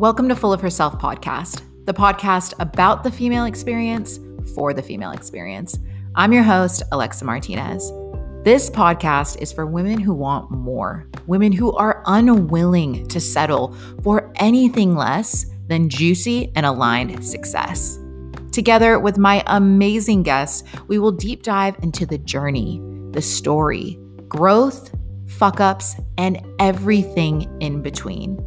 Welcome to Full of Herself podcast, the podcast about the female experience for the female experience. I'm your host, Alexa Martinez. This podcast is for women who want more, women who are unwilling to settle for anything less than juicy and aligned success. Together with my amazing guests, we will deep dive into the journey, the story, growth, fuck ups, and everything in between.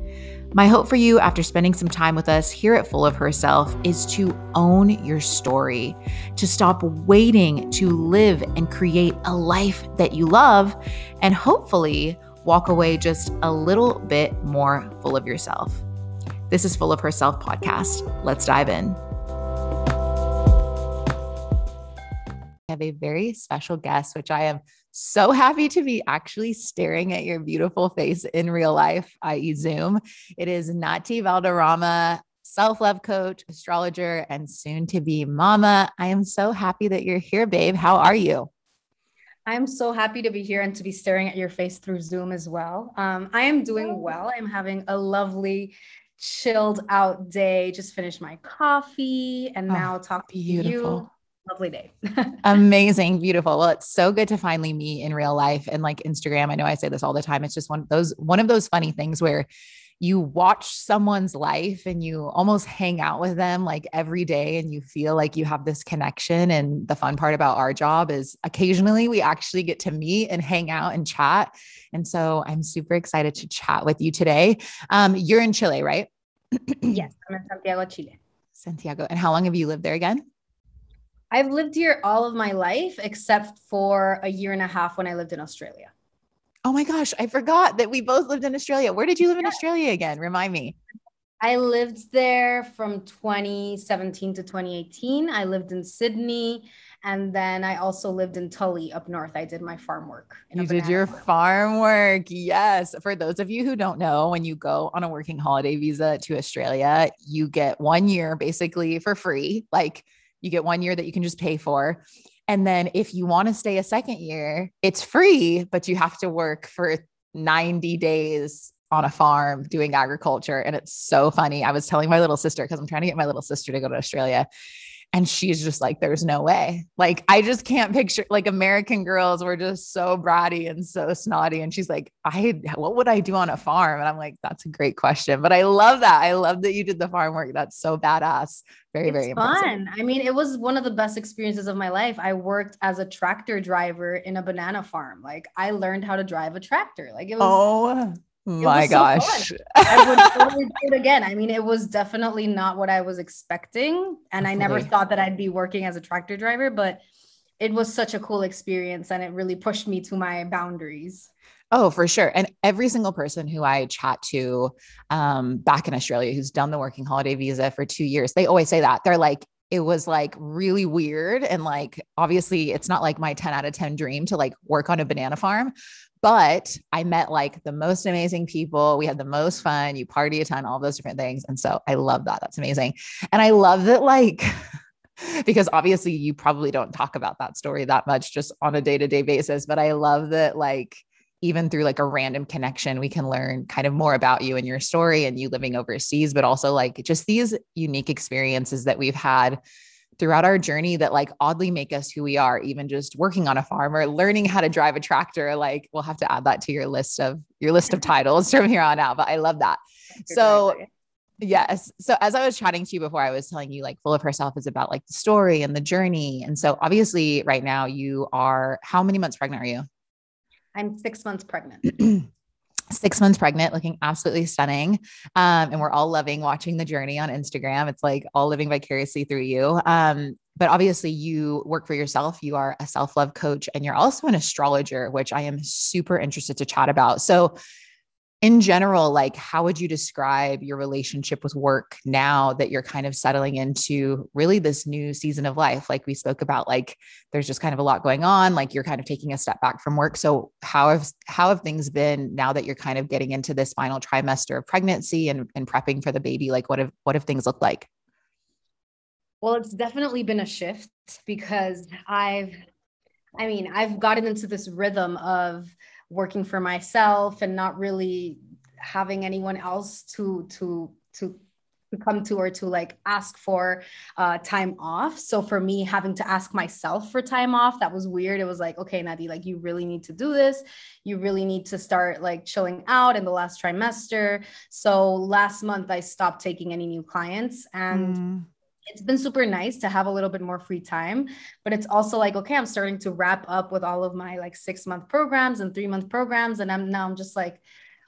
My hope for you after spending some time with us here at Full of Herself is to own your story, to stop waiting to live and create a life that you love, and hopefully walk away just a little bit more full of yourself. This is Full of Herself podcast. Let's dive in. I have a very special guest, which I am so happy to be actually staring at your beautiful face in real life, i.e., Zoom. It is Nati Valderrama, self love coach, astrologer, and soon to be mama. I am so happy that you're here, babe. How are you? I'm so happy to be here and to be staring at your face through Zoom as well. Um, I am doing oh. well. I'm having a lovely, chilled out day. Just finished my coffee and now oh, now talk to you lovely day. Amazing, beautiful. Well, it's so good to finally meet in real life and like Instagram. I know I say this all the time. It's just one of those one of those funny things where you watch someone's life and you almost hang out with them like every day and you feel like you have this connection and the fun part about our job is occasionally we actually get to meet and hang out and chat and so i'm super excited to chat with you today um, you're in chile right yes i'm in santiago chile santiago and how long have you lived there again I've lived here all of my life except for a year and a half when I lived in Australia. Oh my gosh, I forgot that we both lived in Australia. Where did you live in Australia again? Remind me. I lived there from 2017 to 2018. I lived in Sydney and then I also lived in Tully up north. I did my farm work. You did your farm. farm work. Yes. For those of you who don't know, when you go on a working holiday visa to Australia, you get one year basically for free. Like you get one year that you can just pay for. And then if you want to stay a second year, it's free, but you have to work for 90 days on a farm doing agriculture. And it's so funny. I was telling my little sister, because I'm trying to get my little sister to go to Australia. And she's just like, there's no way. Like, I just can't picture like American girls were just so bratty and so snotty. And she's like, I, what would I do on a farm? And I'm like, that's a great question. But I love that. I love that you did the farm work. That's so badass. Very, it's very fun. Impressive. I mean, it was one of the best experiences of my life. I worked as a tractor driver in a banana farm. Like, I learned how to drive a tractor. Like, it was. Oh my gosh. So I would totally do it again. I mean, it was definitely not what I was expecting. And I never thought that I'd be working as a tractor driver, but it was such a cool experience and it really pushed me to my boundaries. Oh, for sure. And every single person who I chat to um, back in Australia who's done the working holiday visa for two years, they always say that. They're like, it was like really weird. And like, obviously, it's not like my 10 out of 10 dream to like work on a banana farm, but I met like the most amazing people. We had the most fun. You party a ton, all those different things. And so I love that. That's amazing. And I love that, like, because obviously you probably don't talk about that story that much just on a day to day basis. But I love that, like, even through like a random connection, we can learn kind of more about you and your story and you living overseas, but also like just these unique experiences that we've had throughout our journey that like oddly make us who we are, even just working on a farm or learning how to drive a tractor. Like we'll have to add that to your list of your list of titles from here on out. But I love that. So yes. So as I was chatting to you before, I was telling you like full of herself is about like the story and the journey. And so obviously right now you are how many months pregnant are you? I'm six months pregnant. six months pregnant, looking absolutely stunning. Um, and we're all loving watching the journey on Instagram. It's like all living vicariously through you. Um, but obviously, you work for yourself. You are a self love coach and you're also an astrologer, which I am super interested to chat about. So, in general, like how would you describe your relationship with work now that you're kind of settling into really this new season of life? Like we spoke about, like there's just kind of a lot going on, like you're kind of taking a step back from work. So how have how have things been now that you're kind of getting into this final trimester of pregnancy and, and prepping for the baby? Like what have what have things looked like? Well, it's definitely been a shift because I've I mean, I've gotten into this rhythm of working for myself and not really having anyone else to to to come to or to like ask for uh, time off. So for me, having to ask myself for time off, that was weird. It was like, okay, Nati, like you really need to do this. You really need to start like chilling out in the last trimester. So last month, I stopped taking any new clients and. Mm. It's been super nice to have a little bit more free time, but it's also like, okay, I'm starting to wrap up with all of my like six month programs and three month programs. And I'm now I'm just like,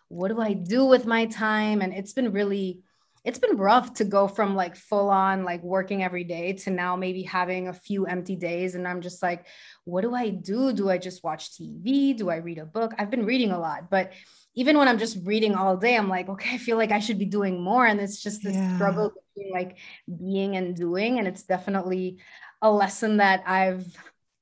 what do I do with my time? And it's been really, it's been rough to go from like full on like working every day to now maybe having a few empty days and i'm just like what do i do do i just watch tv do i read a book i've been reading a lot but even when i'm just reading all day i'm like okay i feel like i should be doing more and it's just this yeah. struggle between like being and doing and it's definitely a lesson that i've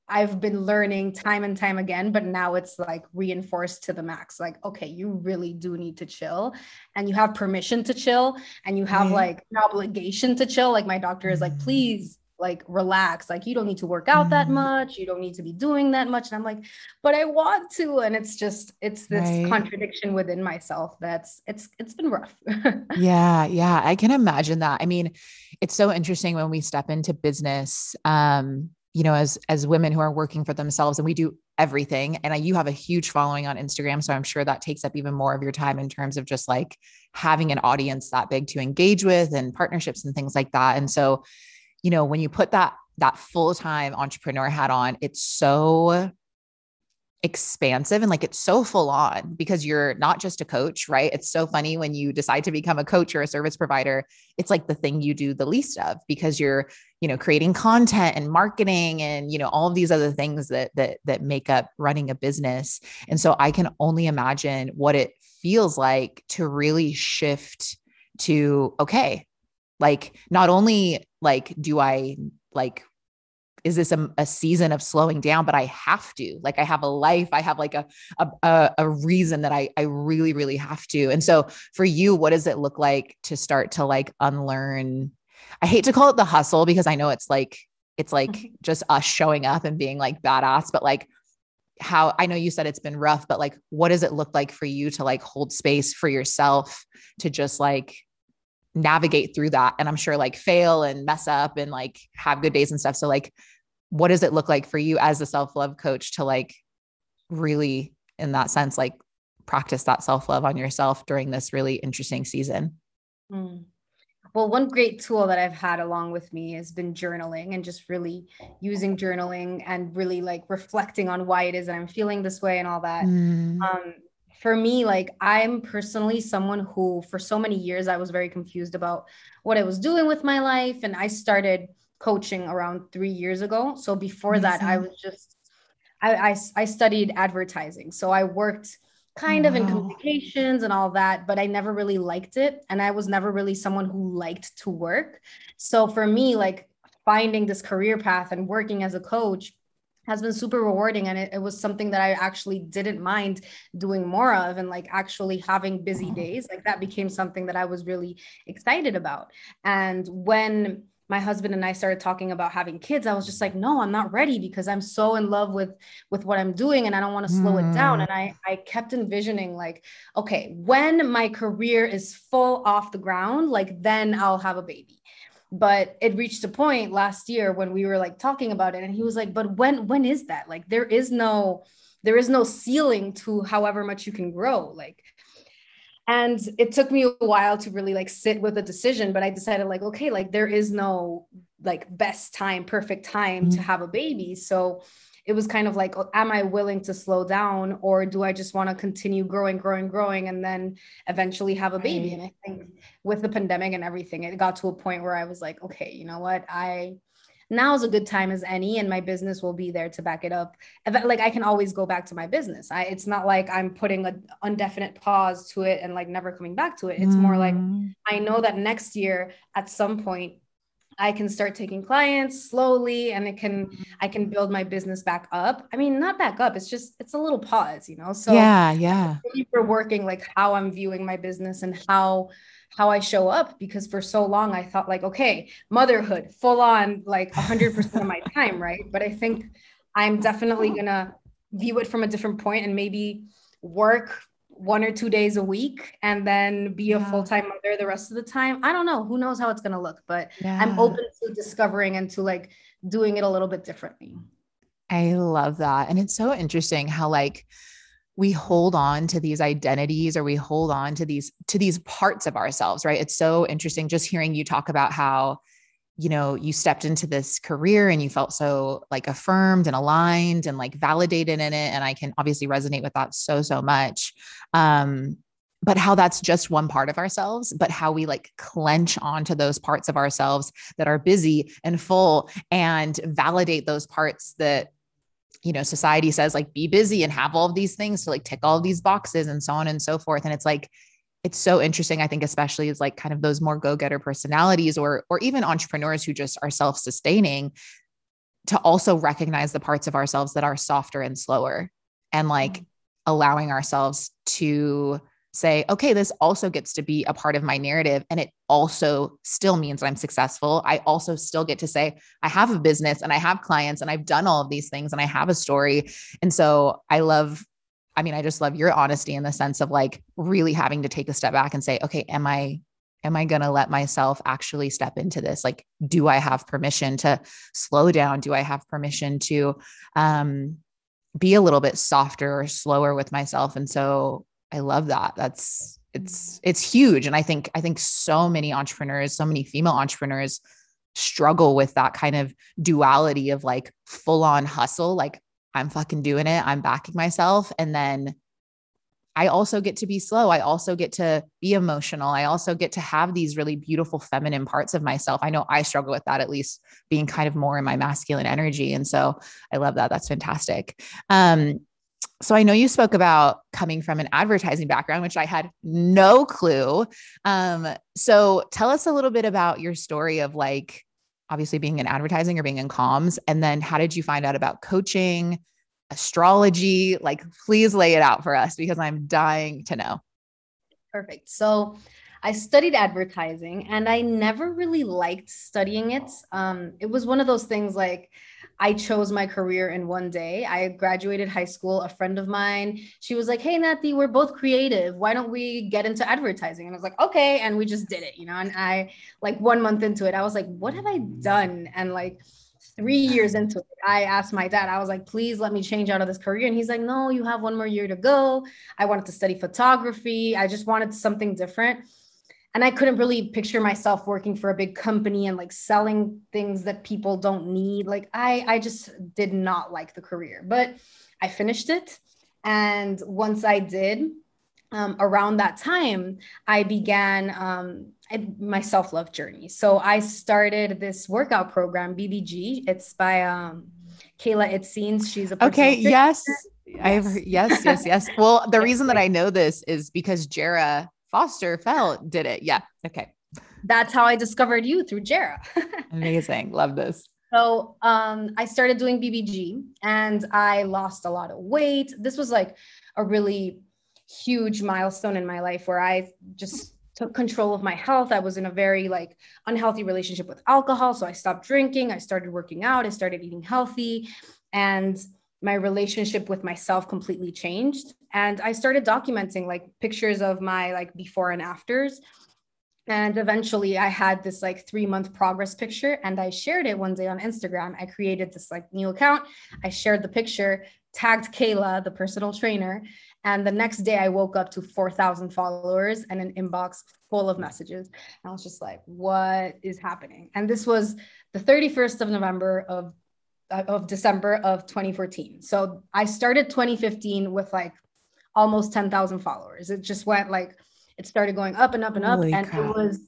I've been learning time and time again, but now it's like reinforced to the max. Like, okay, you really do need to chill and you have permission to chill and you have like an obligation to chill. Like, my doctor is like, mm. please, like, relax. Like, you don't need to work out that mm. much. You don't need to be doing that much. And I'm like, but I want to. And it's just, it's this right. contradiction within myself that's, it's, it's been rough. yeah. Yeah. I can imagine that. I mean, it's so interesting when we step into business. Um, you know as as women who are working for themselves and we do everything and I, you have a huge following on instagram so i'm sure that takes up even more of your time in terms of just like having an audience that big to engage with and partnerships and things like that and so you know when you put that that full-time entrepreneur hat on it's so expansive and like it's so full on because you're not just a coach, right? It's so funny when you decide to become a coach or a service provider, it's like the thing you do the least of because you're, you know, creating content and marketing and, you know, all of these other things that that that make up running a business. And so I can only imagine what it feels like to really shift to okay, like not only like do I like is this a, a, season of slowing down but i have to. Like i have a life. I have like a, a a reason that i i really really have to. And so for you what does it look like to start to like unlearn? I hate to call it the hustle because i know it's like it's like mm-hmm. just us showing up and being like badass but like how I know you said it's been rough, but like, what does it look like for you to like hold space for yourself to just like navigate through that? And I'm sure like fail and mess up and like have good days and stuff. So, like, what does it look like for you as a self-love coach to like really in that sense like practice that self-love on yourself during this really interesting season mm. well one great tool that i've had along with me has been journaling and just really using journaling and really like reflecting on why it is that i'm feeling this way and all that mm. um, for me, like I'm personally someone who, for so many years, I was very confused about what I was doing with my life. And I started coaching around three years ago. So before that, I was just, I, I, I studied advertising. So I worked kind wow. of in communications and all that, but I never really liked it. And I was never really someone who liked to work. So for me, like finding this career path and working as a coach has been super rewarding and it, it, was something that i actually didn't mind doing more of and like actually having busy days like that became something that i was really excited about and when my husband and I started talking about having kids, I was just like, no, I'm not ready because I'm so in love with with what I'm doing and I don't want to slow mm. it down. And I I kept envisioning like, okay, when my career is full off the ground, like then I'll have a baby. But it reached a point last year when we were like talking about it, and he was like, but when when is that? Like there is no there is no ceiling to however much you can grow. Like and it took me a while to really like sit with a decision but i decided like okay like there is no like best time perfect time mm-hmm. to have a baby so it was kind of like am i willing to slow down or do i just want to continue growing growing growing and then eventually have a baby? And i think with the pandemic and everything it got to a point where i was like okay you know what? I now is a good time as any and my business will be there to back it up. Like i can always go back to my business. I it's not like i'm putting an indefinite pause to it and like never coming back to it. It's mm. more like mm. i know that next year at some point I can start taking clients slowly and it can mm-hmm. I can build my business back up. I mean, not back up, it's just it's a little pause, you know. So yeah, yeah. For working like how I'm viewing my business and how how I show up because for so long I thought like, okay, motherhood, full on like 100% of my time, right? But I think I'm definitely going to view it from a different point and maybe work one or two days a week and then be a yeah. full-time mother the rest of the time. I don't know. Who knows how it's going to look, but yeah. I'm open to discovering and to like doing it a little bit differently. I love that. And it's so interesting how like we hold on to these identities or we hold on to these to these parts of ourselves, right? It's so interesting just hearing you talk about how you know you stepped into this career and you felt so like affirmed and aligned and like validated in it and i can obviously resonate with that so so much um but how that's just one part of ourselves but how we like clench onto those parts of ourselves that are busy and full and validate those parts that you know society says like be busy and have all of these things to like tick all of these boxes and so on and so forth. And it's like it's so interesting i think especially as like kind of those more go-getter personalities or or even entrepreneurs who just are self-sustaining to also recognize the parts of ourselves that are softer and slower and like mm-hmm. allowing ourselves to say okay this also gets to be a part of my narrative and it also still means i'm successful i also still get to say i have a business and i have clients and i've done all of these things and i have a story and so i love I mean, I just love your honesty in the sense of like really having to take a step back and say, okay, am I am I going to let myself actually step into this? Like, do I have permission to slow down? Do I have permission to um, be a little bit softer or slower with myself? And so I love that. That's it's it's huge. And I think I think so many entrepreneurs, so many female entrepreneurs struggle with that kind of duality of like full on hustle. Like I'm fucking doing it. I'm backing myself. And then I also get to be slow. I also get to be emotional. I also get to have these really beautiful feminine parts of myself. I know I struggle with that, at least being kind of more in my masculine energy. And so I love that. That's fantastic. Um, so I know you spoke about coming from an advertising background, which I had no clue. Um, so tell us a little bit about your story of like obviously being in advertising or being in comms? And then how did you find out about coaching, astrology? Like, please lay it out for us because I'm dying to know. Perfect. So, I studied advertising and I never really liked studying it. Um, it was one of those things like, I chose my career in one day. I graduated high school. A friend of mine, she was like, Hey, Nati, we're both creative. Why don't we get into advertising? And I was like, Okay. And we just did it, you know. And I, like, one month into it, I was like, What have I done? And like, three years into it, I asked my dad, I was like, please let me change out of this career. And he's like, no, you have one more year to go. I wanted to study photography. I just wanted something different and I couldn't really picture myself working for a big company and like selling things that people don't need. Like I I just did not like the career, but I finished it. And once I did, um, around that time, I began um, I, my self love journey. So I started this workout program, BBG. It's by um, Kayla Itsines. She's a okay. Yes. I've yes, yes, yes. Well, the reason that I know this is because Jara Foster Felt did it. Yeah. Okay. That's how I discovered you through Jara. Amazing. Love this. So um, I started doing BBG and I lost a lot of weight. This was like a really huge milestone in my life where I just took control of my health. I was in a very like unhealthy relationship with alcohol. So I stopped drinking. I started working out. I started eating healthy. And my relationship with myself completely changed. And i started documenting like pictures of my like before and afters. And eventually i had this like three month progress picture and i shared it one day on instagram. I created this like new account. I shared the picture tagged kayla the personal trainer. And the next day i woke up to 4000 followers and an inbox full of messages. And i was just like what is happening? And this was the 31st of november of of December of 2014. So I started 2015 with like almost 10,000 followers. It just went like it started going up and up and up Holy and it was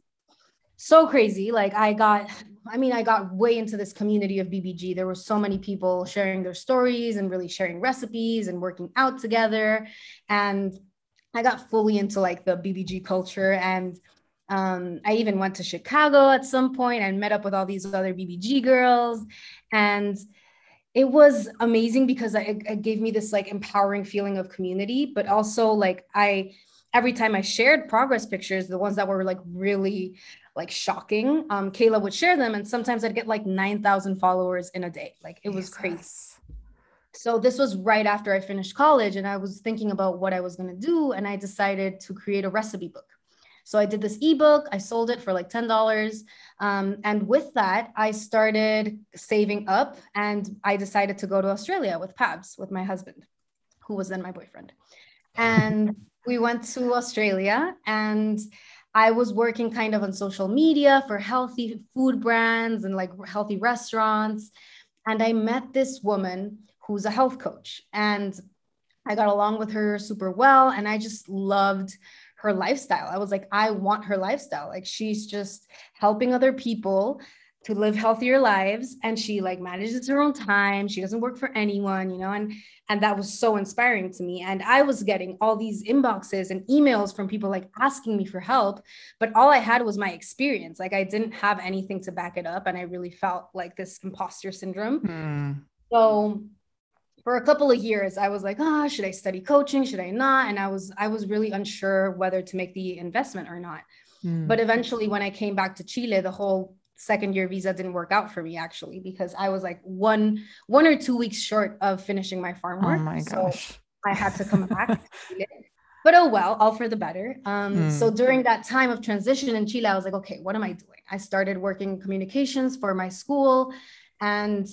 so crazy. Like I got I mean I got way into this community of BBG. There were so many people sharing their stories and really sharing recipes and working out together and I got fully into like the BBG culture and um, I even went to Chicago at some point and met up with all these other BBG girls. And it was amazing because it, it gave me this like empowering feeling of community, but also like I, every time I shared progress pictures, the ones that were like really like shocking, um, Kayla would share them. And sometimes I'd get like 9,000 followers in a day. Like it was Jesus. crazy. so this was right after I finished college and I was thinking about what I was going to do and I decided to create a recipe book. So I did this ebook, I sold it for like $10. Um, and with that, I started saving up and I decided to go to Australia with Pabs, with my husband, who was then my boyfriend. And we went to Australia and I was working kind of on social media for healthy food brands and like healthy restaurants. And I met this woman who's a health coach. And I got along with her super well. And I just loved her lifestyle. I was like, I want her lifestyle. Like she's just helping other people to live healthier lives and she like manages her own time she doesn't work for anyone you know and and that was so inspiring to me and i was getting all these inboxes and emails from people like asking me for help but all i had was my experience like i didn't have anything to back it up and i really felt like this imposter syndrome mm. so for a couple of years i was like oh should i study coaching? Should i not? And i was i was really unsure whether to make the investment or not. Mm. but eventually when i came back to chile the whole second year visa didn't work out for me actually because i was like one one or two weeks short of finishing my farm work oh my gosh. So i had to come back but oh well all for the better. Um, mm. so during that time of transition in chile i was like okay what am i doing? I started working communications for my school and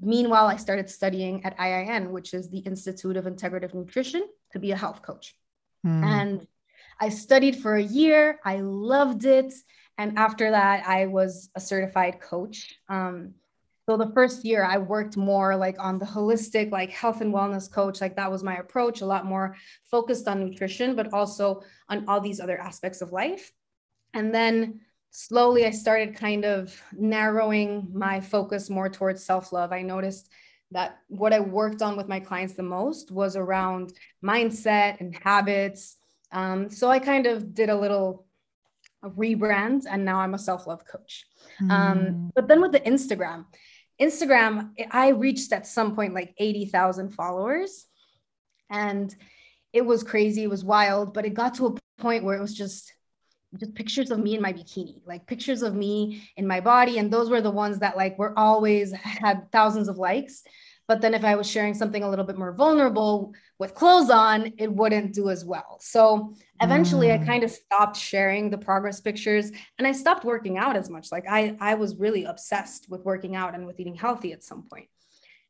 meanwhile, I started studying at IIN, which is the Institute of Integrative Nutrition, to be a health coach. Mm. And I studied for a year. I loved it. And after that, I was a certified coach. Um, so the first year, I worked more like on the holistic, like health and wellness coach. Like that was my approach, a lot more focused on nutrition, but also on all these other aspects of life. And then slowly I started kind of narrowing my focus more towards self love. I noticed that what I worked on with my clients the most was around mindset and habits. Um, so I kind of did a little rebrand and now I'm a self love coach. Mm. Um, but then with the Instagram, Instagram, I reached at some point like 80,000 followers and it was crazy. It was wild, but it got to a point where it was just just pictures of me in my bikini, like pictures of me in my body. And those were the ones that like were always had thousands of likes. But then if I was sharing something a little bit more vulnerable with clothes on, it wouldn't do as well. So eventually mm. I kind of stopped sharing the progress pictures and I stopped working out as much. Like I, I was really obsessed with working out and with eating healthy at some point.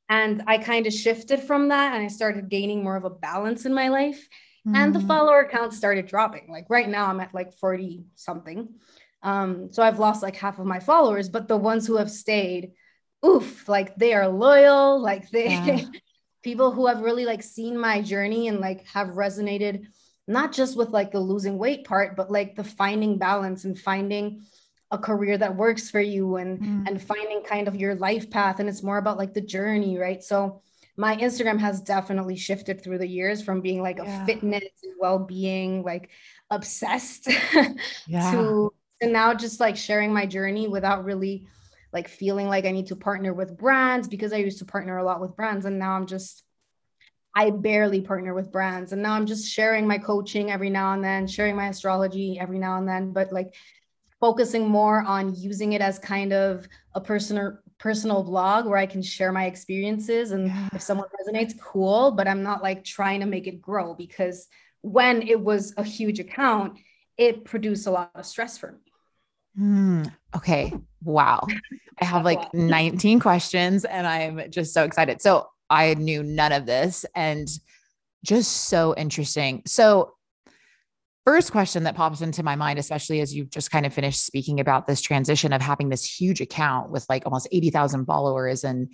And I kind of shifted from that and I started gaining more of a balance in my life mm. and the mm. follower count started dropping. Like right now, I'm at like 40 something. Um, so I've lost like half of my followers, but the ones who have stayed, oof, like they are loyal, like they yeah. people who have really like seen my journey and like have resonated not just with like the losing weight part, but like the finding balance and finding a career that works for you and mm. and finding kind of your life path and it's more about like the journey right so my Instagram has definitely shifted through the years from being like yeah. a fitness and well-being, like obsessed yeah. to, to now just like sharing my journey without really like feeling like I need to partner with brands because I used to partner a lot with brands and now I'm just I barely partner with brands and now I'm just sharing my coaching every now and then, sharing my astrology every now and then, but like focusing more on using it as kind of a personal personal blog where I can share my experiences and yeah. if someone resonates cool but I'm not like trying to make it grow because when it was a huge account it produced a lot of stress for me. Mm, okay. Wow. I have like 19 questions and I'm just so excited. So I knew none of this and just so interesting. So first question that pops into my mind, especially as you've just kind of finished speaking about this transition of having this huge account with like almost 80,000 followers and,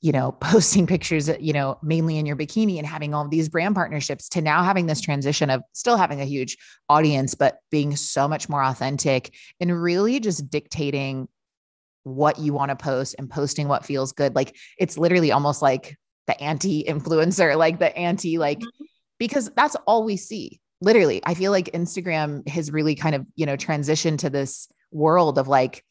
you know, posting pictures, you know, mainly in your bikini and having all these brand partnerships to now having this transition of still having a huge audience, but being so much more authentic and really just dictating what you want to post and posting what feels good. Like it's literally almost like the anti influencer, like the anti, like, mm-hmm. because that's all we see literally i feel like instagram has really kind of you know transitioned to this world of like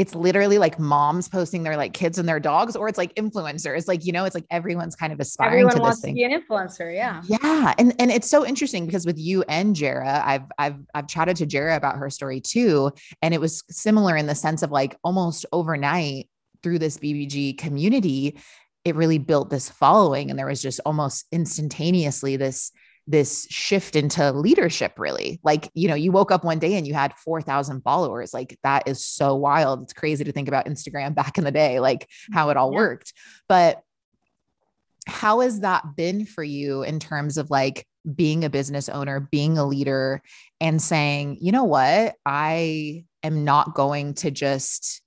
it's literally like moms posting their like kids and their dogs or it's like influencers like you know it's like everyone's kind of aspiring Everyone to wants this thing. to be an influencer yeah. Yeah and and it's so interesting because with you and Jara I've I've I've chatted to Jara about her story too and it was similar in the sense of like almost overnight through this BBG community it really built this following and there was just almost instantaneously this this shift into leadership really. Like you know you woke up one day and you had 4000 followers. Like that is so wild. It's crazy to think about instagram back in the day like how it all yeah. worked. But how has that been for you in terms of like being a business owner being a leader and saying you know what? I am not going to just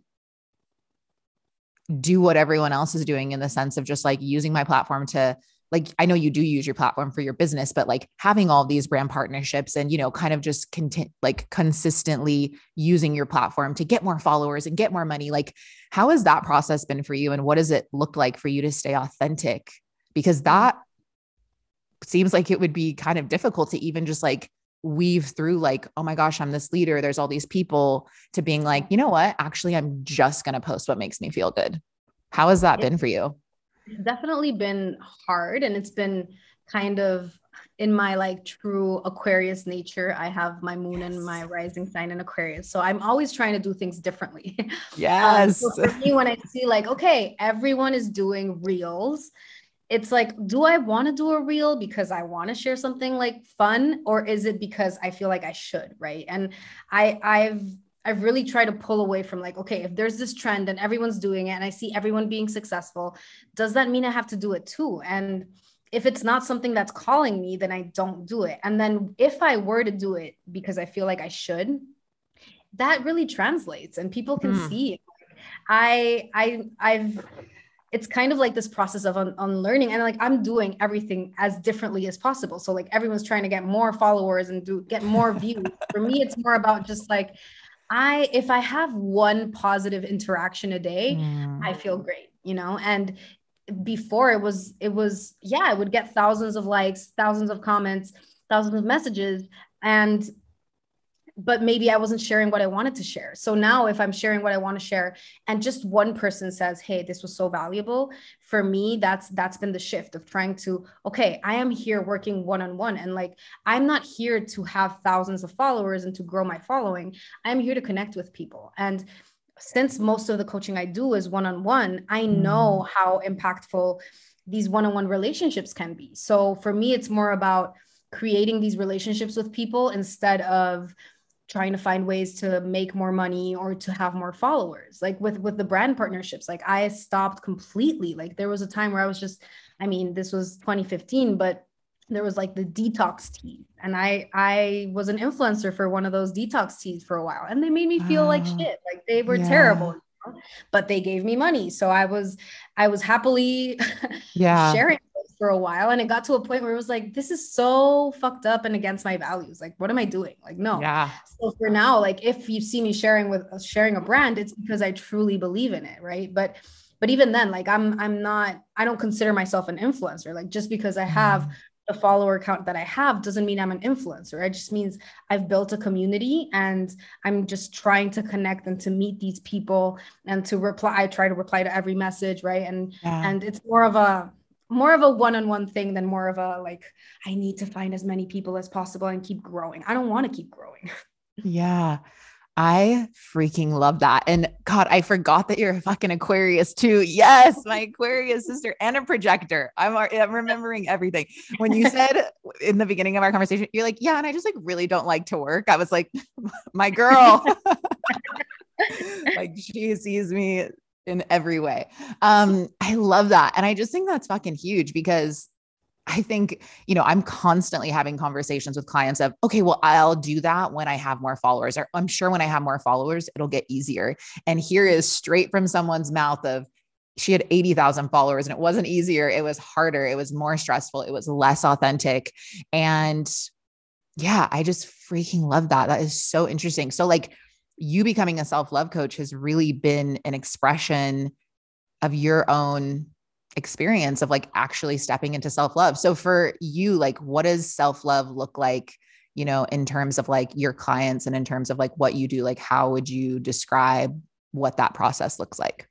do what everyone else is doing in the sense of just like using my platform to like I know you do use your platform for your business, but like having all these brand partnerships and you know kind of just content like consistently using your platform to get more followers and get more money. Like how has that process been for you and what does it look like for you to stay authentic? Because mm-hmm. that seems like it would be kind of difficult to even just like weave through like oh my gosh i'm this leader there's all these people to being like you know what actually i'm just going to post what makes me feel good how has that been for you it's definitely been hard and it's been kind of in my like true aquarius nature i have my moon yes. and my rising sign in aquarius so i'm always trying to do things differently yes um, so for me when i see like okay everyone is doing reels it's like, do I want to do a reel because I want to share something like fun, or is it because I feel like I should, right? And I I've I've really tried to pull away from like, okay, if there's this trend and everyone's doing it and I see everyone being successful, does that mean I have to do it too? And if it's not something that's calling me, then I don't do it. And then if I were to do it because I feel like I should, that really translates and people can mm. see. I I I've it's kind of like this process of un- unlearning and like i'm doing everything as differently as possible so like everyone's trying to get more followers and do get more views for me it's more about just like i if i have one positive interaction a day mm. i feel great you know and before it was it was yeah i would get thousands of likes thousands of comments thousands of messages and but maybe I wasn't sharing what I wanted to share. So now, if I'm sharing what I want to share, and just one person says, "Hey, this was so valuable," for me, that's that's been the shift of trying to, okay, I am here working one on one, and like I'm not here to have thousands of followers and to grow my following. I'm here to connect with people, and since most of the coaching I do is one on one, I know mm. how impactful these one on one relationships can be. So for me, it's more about creating these relationships with people instead of trying to find ways to make more money or to have more followers. Like with with the brand partnerships like i stopped completely. Like there was a time where i was just i mean this was 2015 but there was like the detox tea and i i was an influencer for one of those detox teas for a while and they made me feel like oh. shit. Like they were yeah. terrible but they gave me money. So i was i was happily yeah. sharing for a while and it got to a point where it was like this is so fucked up and against my values. Like what am i doing? Like no. Yeah. So for now like if you see me sharing with uh, sharing a brand it's because i truly believe in it right? But but even then like i'm i'm not i don't consider myself an influencer. Like just because i have mm. the follower count that i have doesn't mean i'm an influencer. It just means i've built a community and i'm just trying to connect and to meet these people and to reply i try to reply to every message right? And yeah. and it's more of a more of a one-on-one thing than more of a like i need to find as many people as possible and keep growing i don't want to keep growing yeah I freaking love that. And God, I forgot that you're a fucking Aquarius too. Yes, my Aquarius sister and a projector. I'm, I'm remembering everything. When you said in the beginning of our conversation, you're like, yeah, and I just like really don't like to work. I was like, my girl. like she sees me in every way. Um, I love that. And I just think that's fucking huge because I think, you know, I'm constantly having conversations with clients of, okay, well, I'll do that when I have more followers, or I'm sure when I have more followers, it'll get easier. And here is straight from someone's mouth of, she had 80,000 followers and it wasn't easier. It was harder. It was more stressful. It was less authentic. And yeah, I just freaking love that. That is so interesting. So, like, you becoming a self love coach has really been an expression of your own experience of like actually stepping into self love. So for you, like, what does self love look like? You know, in terms of like your clients and in terms of like what you do, like, how would you describe what that process looks like?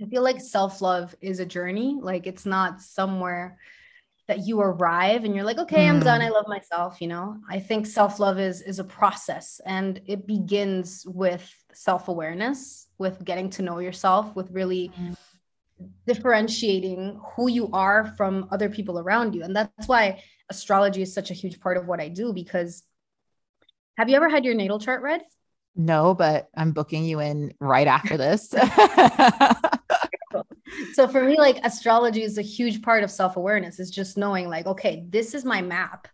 I feel like self love is a journey. Like, it's not somewhere that you arrive and you're like okay i'm done i mm. love myself you know i think self-love is is a process and it begins with self-awareness with getting to know yourself with really mm. differentiating who you are from other people around you. And that's why astrology is such a huge part of what I do because have you ever had your natal chart read? No, but I'm booking you in right after this. so for me, like astrology is a huge part of self-awareness. Is just knowing, like, okay, this is my map.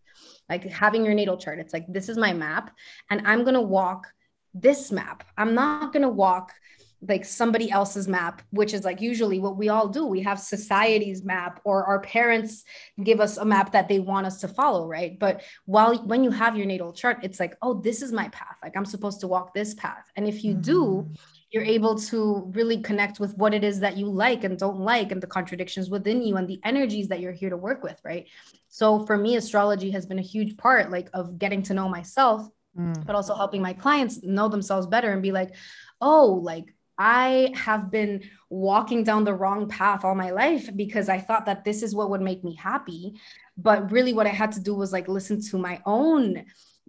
Like having your natal chart. It's like this is my map, and I'm gonna walk this map. I'm not gonna walk like somebody else's map, which is like usually what we all do. We have society's map, or our parents give us a map that they want us to follow, right? But while when you have your natal chart, it's like, oh, this is my path. Like I'm supposed to walk this path. And if you mm-hmm. do, you're able to really connect with what it is that you like and don't like, and the contradictions within you, and the energies that you're here to work with, right? So for me, astrology has been a huge part, like of getting to know myself, mm. but also helping my clients know themselves better and be like, oh, like I have been walking down the wrong path all my life because I thought that this is what would make me happy. But really, what I had to do was like listen to my own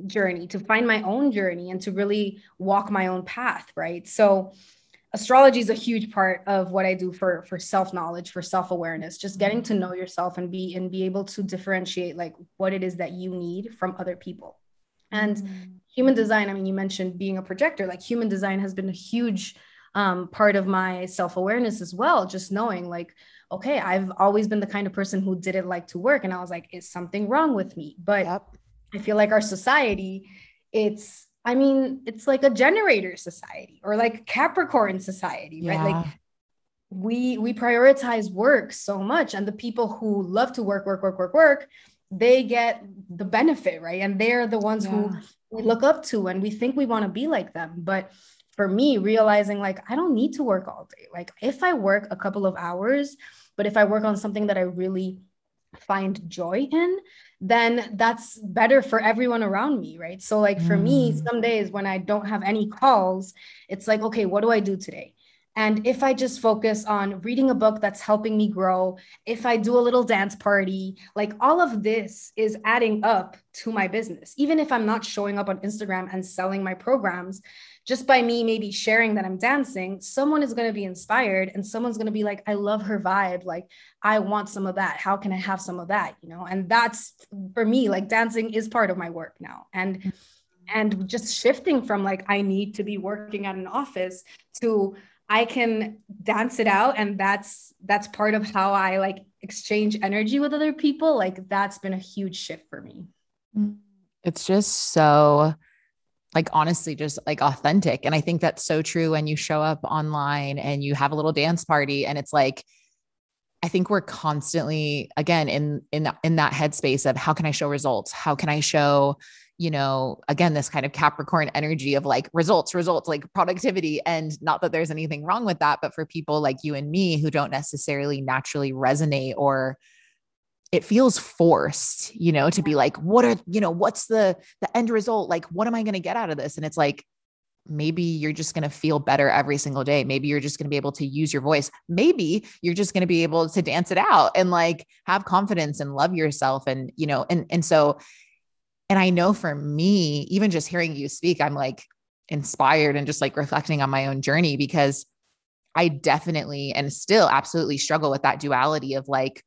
journey, to find my own journey, and to really walk my own path. Right. So, astrology is a huge part of what I do for for self knowledge, for self awareness, just getting to know yourself and be and be able to differentiate like what it is that you need from other people. And mm-hmm. human design, I mean, you mentioned being a projector. Like human design has been a huge um, part of my self awareness as well. Just knowing, like, okay, I've always been the kind of person who didn't like to work. And I was like, is something wrong with me? But yep. I feel like our society, it's, I mean, it's like a generator society or like Capricorn society, yeah. right? Like, we we prioritize work so much and the people who love to work work work work work they get the benefit right and they're the ones yeah. who we look up to and we think we want to be like them but for me realizing like i don't need to work all day like if i work a couple of hours but if i work on something that i really find joy in then that's better for everyone around me right so like for mm. me some days when i don't have any calls it's like okay what do i do today and if I just focus on reading a book that's helping me grow, if I do a little dance party, like all of this is adding up to my business. Even if I'm not showing up on Instagram and selling my programs, just by me maybe sharing that I'm dancing, someone is going to be inspired and someone's going to be like, I love her vibe. Like, I want some of that. How can I have some of that? You know, and that's for me, like dancing is part of my work now. And mm-hmm. and just shifting from like I need to be working at an office to I can dance it out and that's that's part of how I like exchange energy with other people like that's been a huge shift for me. Mm-hmm. It's just so like honestly just like authentic and I think that's so true when you show up online and you have a little dance party and it's like I think we're constantly again in in in that headspace of how can I show results? How can I show you know, again, this kind of Capricorn energy of like results, results, like productivity. And not that there's anything wrong with that, but for people like you and me who don't necessarily naturally resonate or it feels forced, you know, to be like, what are, you know, what's the the end result? Like, what am I going to get out of this? And it's like, maybe you're just going to feel better every single day. Maybe you're just going to be able to use your voice. Maybe you're just going to be able to dance it out and like have confidence and love yourself. And, you know, and, and so and I know for me, even just hearing you speak, I'm like inspired and just like reflecting on my own journey because I definitely and still absolutely struggle with that duality of like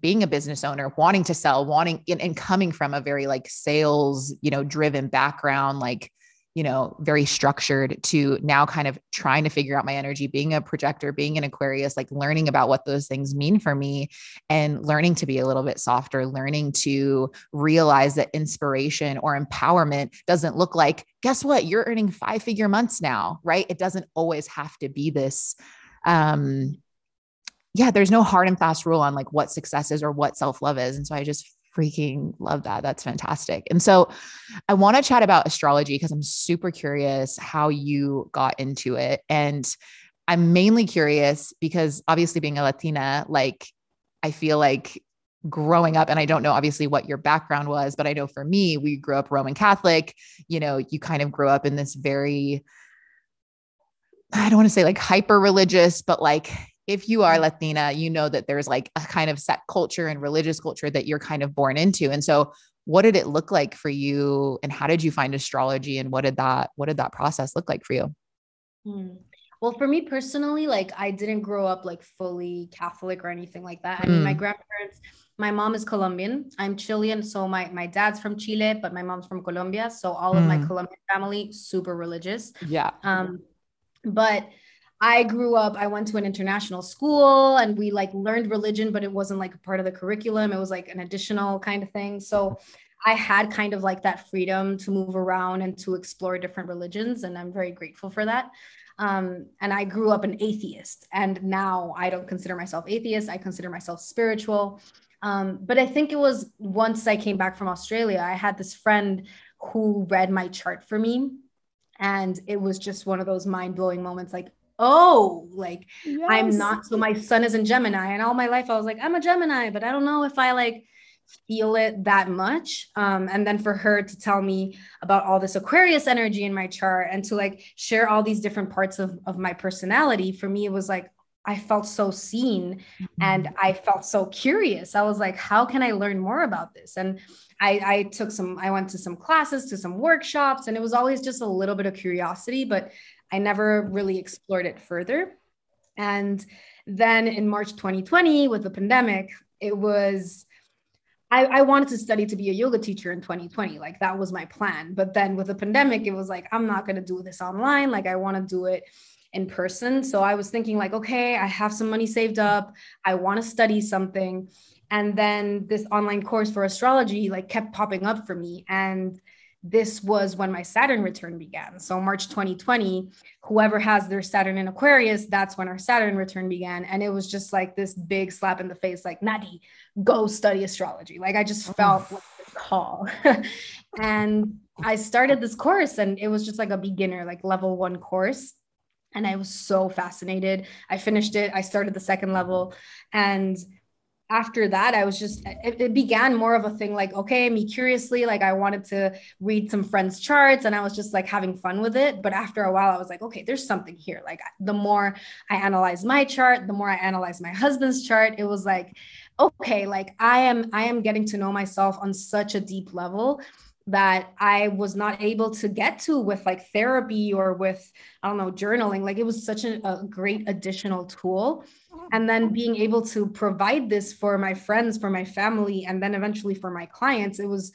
being a business owner, wanting to sell, wanting and, coming from a very like sales, you know, driven background, like you know, very structured to now kind of trying to figure out my energy, being a projector, being an Aquarius, like learning about what those things mean for me and learning to be a little bit softer, learning to realize that inspiration or empowerment doesn't look like, guess what? You're earning five figure months now, right? It doesn't always have to be this. Um, yeah, there's no hard and fast rule on like what success is or what self love is. And so I just freaking love that. That's fantastic. And so I want to chat about astrology because I'm super curious how you got into it. And I'm mainly curious because obviously being a Latina, like I feel like growing up and I don't know obviously what your background was, but I know for me, we grew up Roman Catholic, you know, you kind of grew up in this very I don't want to say like hyper religious, but like if you are Latina, you know that there's like a kind of set culture and religious culture that you're kind of born into. And so what did it look like for you and how did you find astrology and what did that what did that process look like for you? Hmm. Well, for me personally, like I didn't grow up like fully Catholic or anything like that. I mean, my Mm. grandparents, my mom is Colombian. I'm Chilean, so my my dad's from Chile, but my mom's from Colombia. So all of my Mm. Colombian family super religious. Yeah. Um, but I grew up, I went to an international school and we like learned religion, but it wasn't like a part of the curriculum. It was like an additional kind of thing. So I had kind of like that freedom to move around and to explore different religions. And I'm very grateful for that. Um, and I grew up an atheist. And now I don't consider myself atheist, I consider myself spiritual. Um, but I think it was once I came back from Australia, I had this friend who read my chart for me and it was just one of those mind-blowing moments like oh like i'm not so my sun is in gemini and all my life i was like i'm a gemini but i don't know if i like feel it that much. Um, and then for her to tell me about all this aquarius energy in my chart and to like share all these different parts of, of my personality for me it was like i felt so seen and Mm-hmm. i felt so curious. I was like how can i learn more about this? And I, I took some i went to some classes to some workshops and it was always just a little bit of curiosity but i never really explored it further. And then in march 2020 with the pandemic it was I, I wanted to study to be a yoga teacher in 2020 like that was my plan. But then with the pandemic it was like i'm not going to do this online like i want to do it in person. So i was thinking like okay i have some money saved up i want to study something. And then this online course for astrology like kept popping up for me. And this was when my saturn return began. So march 2020 whoever has their saturn in aquarius that's when our saturn return began. And it was just like this big slap in the face like Nati go study astrology. Like i just oh. felt like this call. And i started this course and it was just like a beginner like level one course. And i was so fascinated. I finished it. I started the second level. And after that i was just it, it, began more of a thing like okay me curiously like i wanted to read some friends charts and i was just like having fun with it but after a while i was like okay there's something here like the more i analyze my chart the more i analyze my husband's chart it was like okay like i am i am getting to know myself on such a deep level that I was not able to get to with like therapy or with, I don't know, journaling. Like it was such a, a, great additional tool. And then being able to provide this for my friends, for my family, and then eventually for my clients, it was,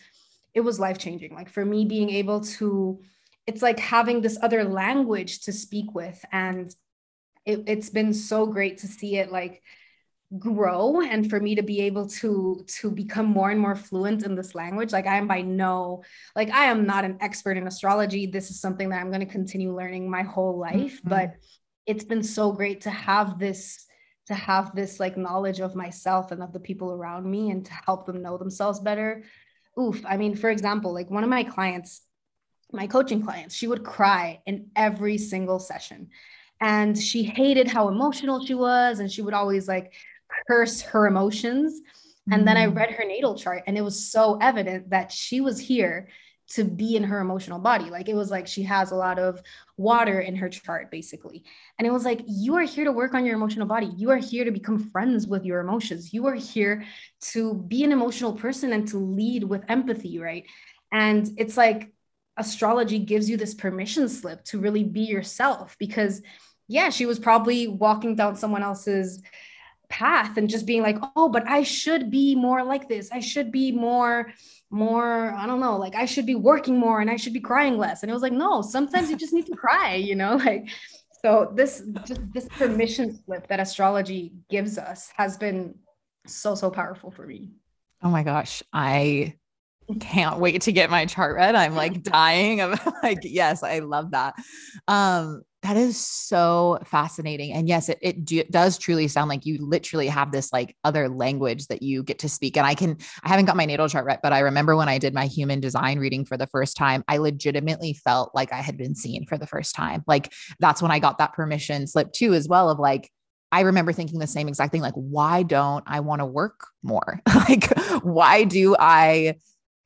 it was life changing. Like for me, being able to, it's like having this other language to speak with. And it, it's been so great to see it like grow and for me to be able to to become more and more fluent in this language like i am by no like i am not an expert in astrology this is something that i'm going to continue learning my whole life mm-hmm. but it's been so great to have this to have this like knowledge of myself and of the people around me and to help them know themselves better oof i mean for example like one of my clients my coaching clients she would cry in every single session and she hated how emotional she was and she would always like curse her emotions. And mm. then I read her natal chart, and it was so evident that she was here to be in her emotional body. Like it was like she has a lot of water in her chart, basically. And it was like, you are here to work on your emotional body. You are here to become friends with your emotions. You are here to be an emotional person and to lead with empathy, right? And it's like astrology gives you this permission slip to really be yourself because, yeah, she was probably walking down someone else's path and just being like oh but i should be more like this i should be more more i don't know like i should be working more and i should be crying less. And it was like no sometimes you just need to cry you know like so this just this permission slip that astrology gives us has been so so powerful for me. Oh my gosh i can't wait to get my chart read. I'm like dying of like yes i love that. Um that is so fascinating. And yes, it, it do, does truly sound like you literally have this like other language that you get to speak. And I can, I haven't got my natal chart right, but I remember when I did my human design reading for the first time, I legitimately felt like I had been seen for the first time. Like that's when I got that permission slip too, as well, of like, I remember thinking the same exact thing. Like, why don't I want to work more? like, why do I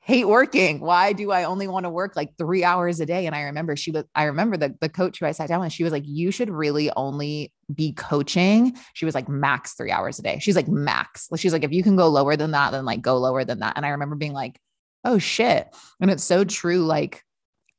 hate working. Why do I only want to work like three hours a day? And I remember she was, I remember the, the coach who I sat down with, she was like, you should really only be coaching. She was like, max three hours a day. She's like, max. She's like, if you can go lower than that, then like go lower than that. And I remember being like, oh shit. And it's so true. Like,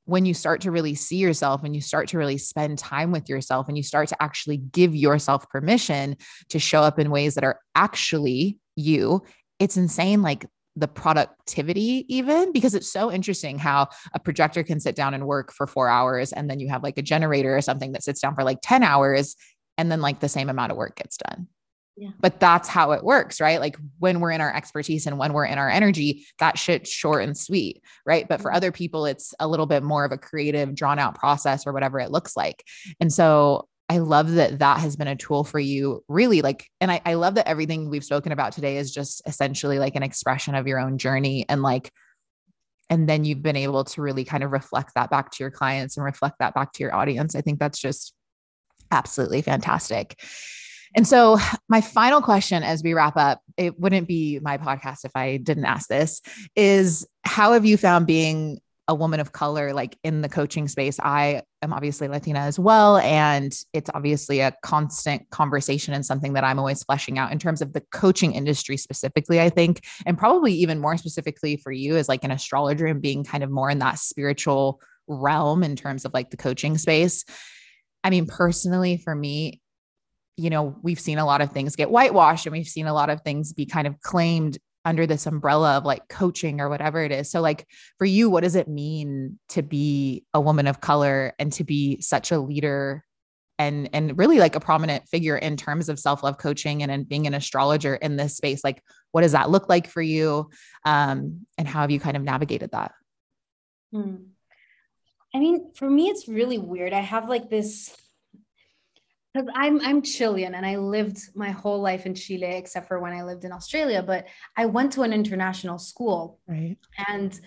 when you start to really see yourself and you start to really spend time with yourself and you start to actually give yourself permission to show up in ways that are actually you, it's insane. Like the productivity, even because it's so interesting how a projector can sit down and work for four hours. And then you have like a generator or something that sits down for like 10 hours. And then like the same amount of work gets done. Yeah. But that's how it works, right? Like when we're in our expertise and when we're in our energy, that shit's short and sweet, right? But for mm-hmm. other people, it's a little bit more of a creative, drawn out process or whatever it looks like. And so I love that that has been a tool for you, really. Like, and I, I love that everything we've spoken about today is just essentially like an expression of your own journey and like, and then you've been able to really kind of reflect that back to your clients and reflect that back to your audience. I think that's just absolutely fantastic. And so, my final question as we wrap up, it wouldn't be my podcast if I didn't ask this, is how have you found being a woman of color like in the coaching space? I am obviously Latina as well. And it's obviously a constant conversation and something that I'm always fleshing out in terms of the coaching industry specifically, I think, and probably even more specifically for you as like an astrologer and being kind of more in that spiritual realm in terms of like the coaching space. I mean, personally, for me, you know, we've seen a lot of things get whitewashed and we've seen a lot of things be kind of claimed under this umbrella of like coaching or whatever it is. So like for you, what does it mean to be a woman of color and to be such a leader and and really like a prominent figure in terms of self-love coaching and, and being an astrologer in this space? Like what does that look like for you? Um, and how have you kind of navigated that? Hmm. I mean, for me, it's really weird. I have like this because I'm I'm Chilean and I lived my whole life in Chile except for when I lived in Australia. But I went to an international school, right? And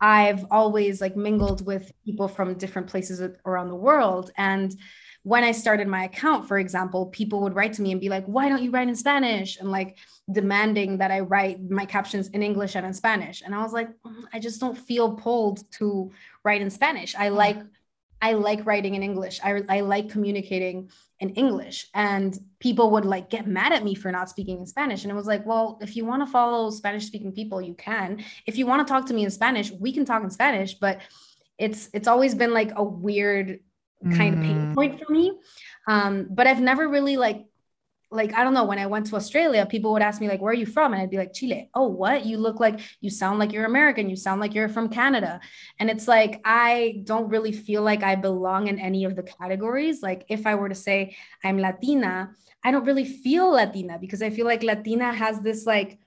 I've always like mingled with people from different places around the world. And when I started my account, for example, people would write to me and be like, "Why don't you write in Spanish?" and like demanding that I write my captions in English and in Spanish. And I was like, mm, I just don't feel pulled to write in Spanish. I like I like writing in English. I, I like communicating in English. And people would like get mad at me for not speaking in Spanish. And it was like, well, if you want to follow Spanish speaking people, you can. If you want to talk to me in Spanish, we can talk in Spanish. But it's it's always been like a weird kind mm. of pain mm. point for me. Um, but I've never really like like I don't know when I went to Australia, people would ask me like, "Where are you from?" and I'd be like, "Chile." Oh, what? You look like you sound like you're American. You sound like you're from Canada. And it's like I don't really feel like I belong in any of the categories. Like if I were to say I'm Latina, I don't really feel Latina because I feel like Latina has this like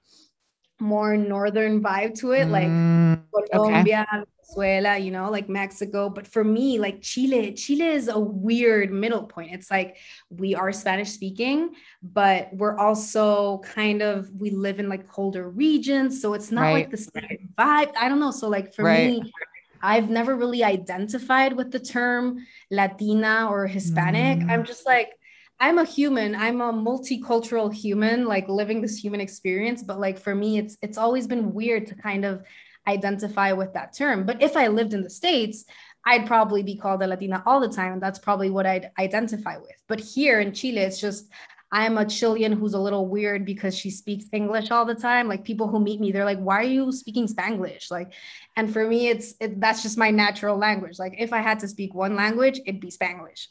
more northern vibe to it, like mm, Colombia, okay. Venezuela, you know, like Mexico. But for me, like Chile, Chile is a weird middle point. It's like we are Spanish speaking, but we're also kind of we live in like colder regions, so it's not right. like the same vibe. I don't know. So like for right. me, I've never really identified with the term Latina or Hispanic. Mm. I'm just like I'm a human. I'm a multicultural human, like living this human experience. But like for me, it's it's always been weird to kind of identify with that term. But if I lived in the States, I'd probably be called a Latina all the time. And that's probably what I'd identify with. But here in Chile, it's just I'm a Chilean who's a little weird because she speaks English all the time. Like people who meet me, they're like, "Why are you speaking Spanglish?" Like, and for me, it's it, that's just my natural language. Like if I had to speak one language, it'd be Spanglish.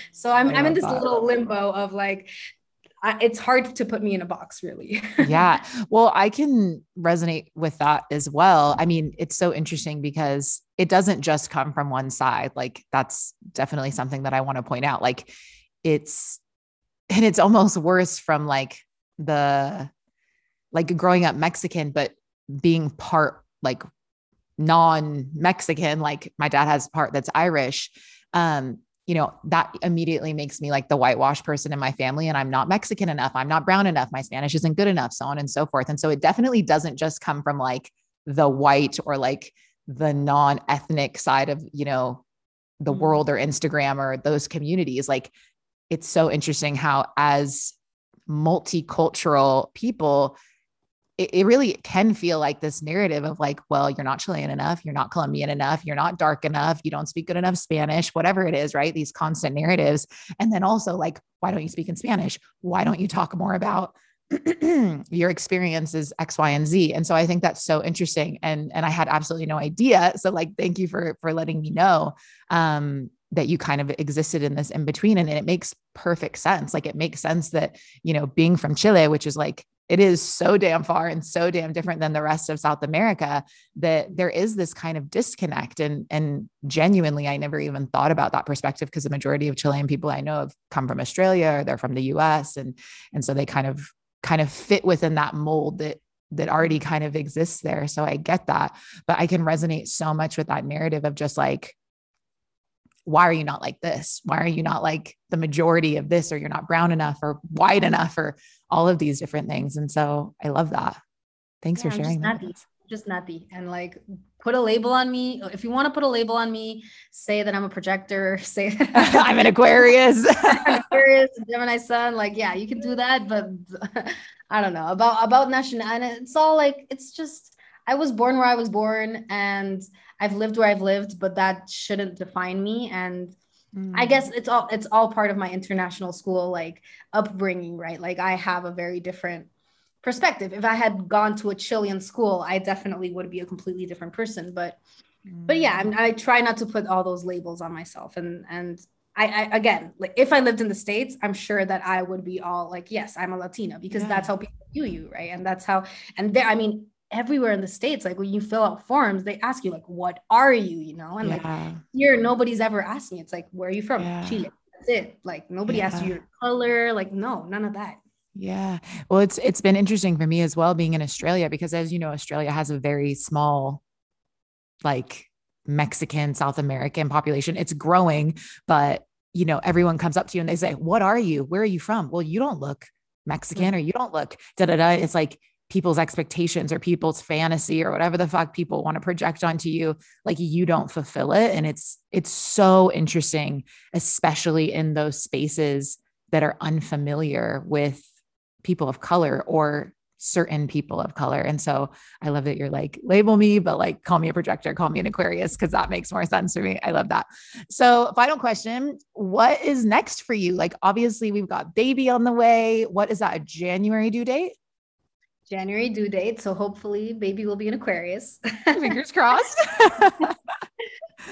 so I'm I'm in this little limbo of like, I, it's hard to put me in a box, really. yeah. Well, I can resonate with that as well. I mean, it's so interesting because it doesn't just come from one side. Like that's definitely something that I want to point out. Like it's and it's almost worse from like the like growing up Mexican, but being part like non-Mexican, like my dad has part that's Irish. Um, you know, that immediately makes me like the whitewash person in my family. And I'm not Mexican enough. I'm not brown enough. My Spanish isn't good enough, so on and so forth. And so it definitely doesn't just come from like the white or like the non-ethnic side of, you know, the mm-hmm. world or Instagram or those communities. Like it's so interesting how as multicultural people it, it, really can feel like this narrative of like well you're not chilean enough you're not colombian enough you're not dark enough you don't speak good enough spanish whatever it is right these constant narratives and then also like why don't you speak in spanish why don't you talk more about your experience is X, Y, and Z. And so I think that's so interesting. And and I had absolutely no idea. So like thank you for for letting me know. Um, that you kind of existed in this in between and it makes perfect sense like it makes sense that you know being from chile which is like it is so damn far and so damn different than the rest of South America that there is this kind of disconnect. And, and genuinely, I never even thought about that perspective because the majority of Chilean people I know have come from Australia or they're from the US. And, and so they kind of kind of fit within that mold that that already kind of exists there. So I get that. But I can resonate so much with that narrative of just like, why are you not like this? Why are you not like the majority of this? Or you're not brown enough or white enough or all of these different things. And so I love that. Thanks yeah, for sharing that. Just nutty and like put a label on me. If you want to put a label on me, say that I'm a projector, say I'm an Aquarius. Aquarius, Gemini sun. Like, yeah, you can do that, but I don't know about about national. And it's all like it's just I was born where I was born and I've lived where I've lived, but that shouldn't define me. And I guess mm. it's all it's all part of my international school like upbringing, right? Like I have a very different perspective. If I had gone to a Chilean school, I definitely would be a completely different person. But mm. but yeah, I, I try not to put all those labels on myself. And and I, I, again, like if I lived in the states, I'm sure that I would be all like, yes, I'm a Latina because yeah. that's how people view you, right? And that's how. And there, I mean, everywhere in the states like when you fill out forms they ask you like what are you? you know and yeah. like here nobody's ever asked me. It's like where are you from? Yeah. chile that's it. Like nobody yeah. asks you your color like no none of that. Yeah. Well it's it's been interesting for me as well being in australia because as you know australia has a very small like mexican south american population. It's growing but you know everyone comes up to you and they say what are you? Where are you from? Well you don't look mexican mm-hmm. or you don't look da da da. It's like people's expectations or people's fantasy or whatever the fuck people want to project onto you like you don't fulfill it. And it's it's so interesting especially in those spaces that are unfamiliar with people of color or certain people of color. And so i love that you're like label me but like call me a projector call me an aquarius because that makes more sense for me. I love that. So final question what is next for you? Like obviously we've got baby on the way. What is that a january due date January due date. So hopefully baby will be an Aquarius. Fingers crossed.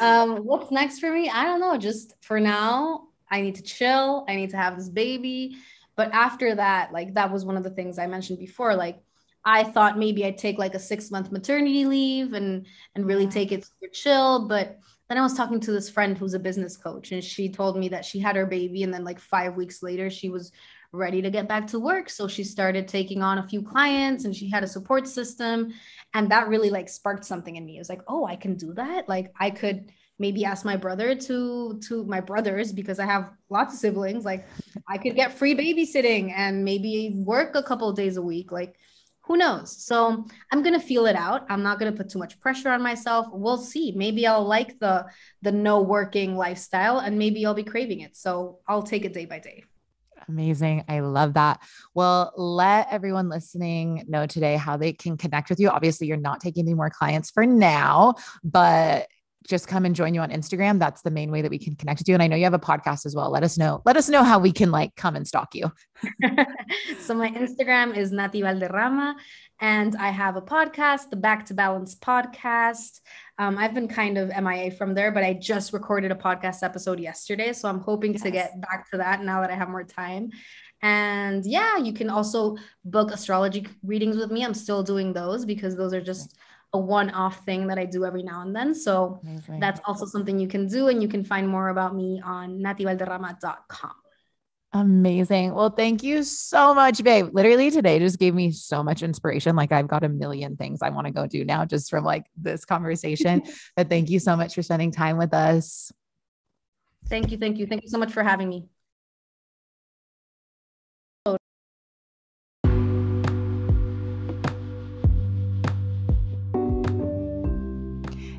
um, what's next for me? I don't know. Just for now, I need to chill. I need to have this baby. But after that, like that was one of the things I mentioned before. Like I thought maybe I'd take like a six month maternity leave and and really take it super chill. But then I was talking to this friend who's a business coach, and she told me that she had her baby, and then like five weeks later, she was ready to get back to work. So she started taking on a few clients and she had a support system. And that really like sparked something in me. It was like, oh, I can do that. Like I could maybe ask my brother to to my brothers because I have lots of siblings. Like I could get free babysitting and maybe work a couple days a week. Like who knows? So I'm gonna feel it out. I'm not gonna put too much pressure on myself. We'll see. Maybe I'll like the the no working lifestyle and maybe I'll be craving it. So I'll take it day by day. Amazing. I love that. Well, let everyone listening know today how they can connect with you. Obviously, you're not taking any more clients for now, but just come and join you on Instagram. That's the main way that we can connect with you. And I know you have a podcast as well. Let us know. Let us know how we can like come and stalk you. so my Instagram is Nati Valderrama and I have a podcast, the Back to Balance podcast. Um, I've been kind of MIA from there, but I just recorded a podcast episode yesterday. So I'm hoping yes. to get back to that now that I have more time. And yeah, you can also book astrology readings with me. I'm still doing those because those are just a one off thing that I do every now and then. So Amazing. that's also something you can do. And you can find more about me on nativalderrama.com. Amazing. Well, thank you so much, babe. Literally today just gave me so much inspiration. Like I've got a million things I want to go do now just from like this conversation. but thank you so much for spending time with us. Thank you. Thank you. Thank you so much for having me.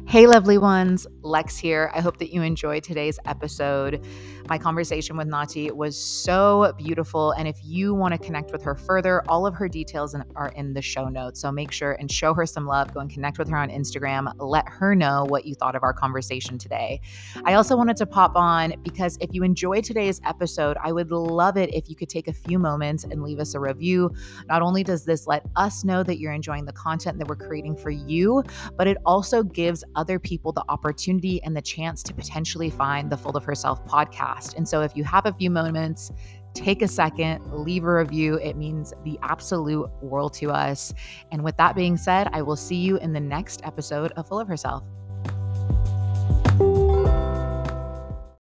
Hey, lovely ones, Lex here. I hope that you enjoyed today's episode. My conversation with Nati was so beautiful. And if you want to connect with her further, all of her details are in the show notes. So make sure and show her some love. Go and connect with her on Instagram. Let her know what you thought of our conversation today. I also wanted to pop on because if you enjoyed today's episode, I would love it if you could take a few moments and leave us a review. Not only does this let us know that you're enjoying the content that we're creating for you, but it also gives other people the opportunity and the chance to potentially find the Full of Herself podcast. And so if you have a few moments, take a second, leave a review. It means the absolute world to us. And with that being said, I will see you in the next episode of Full of Herself.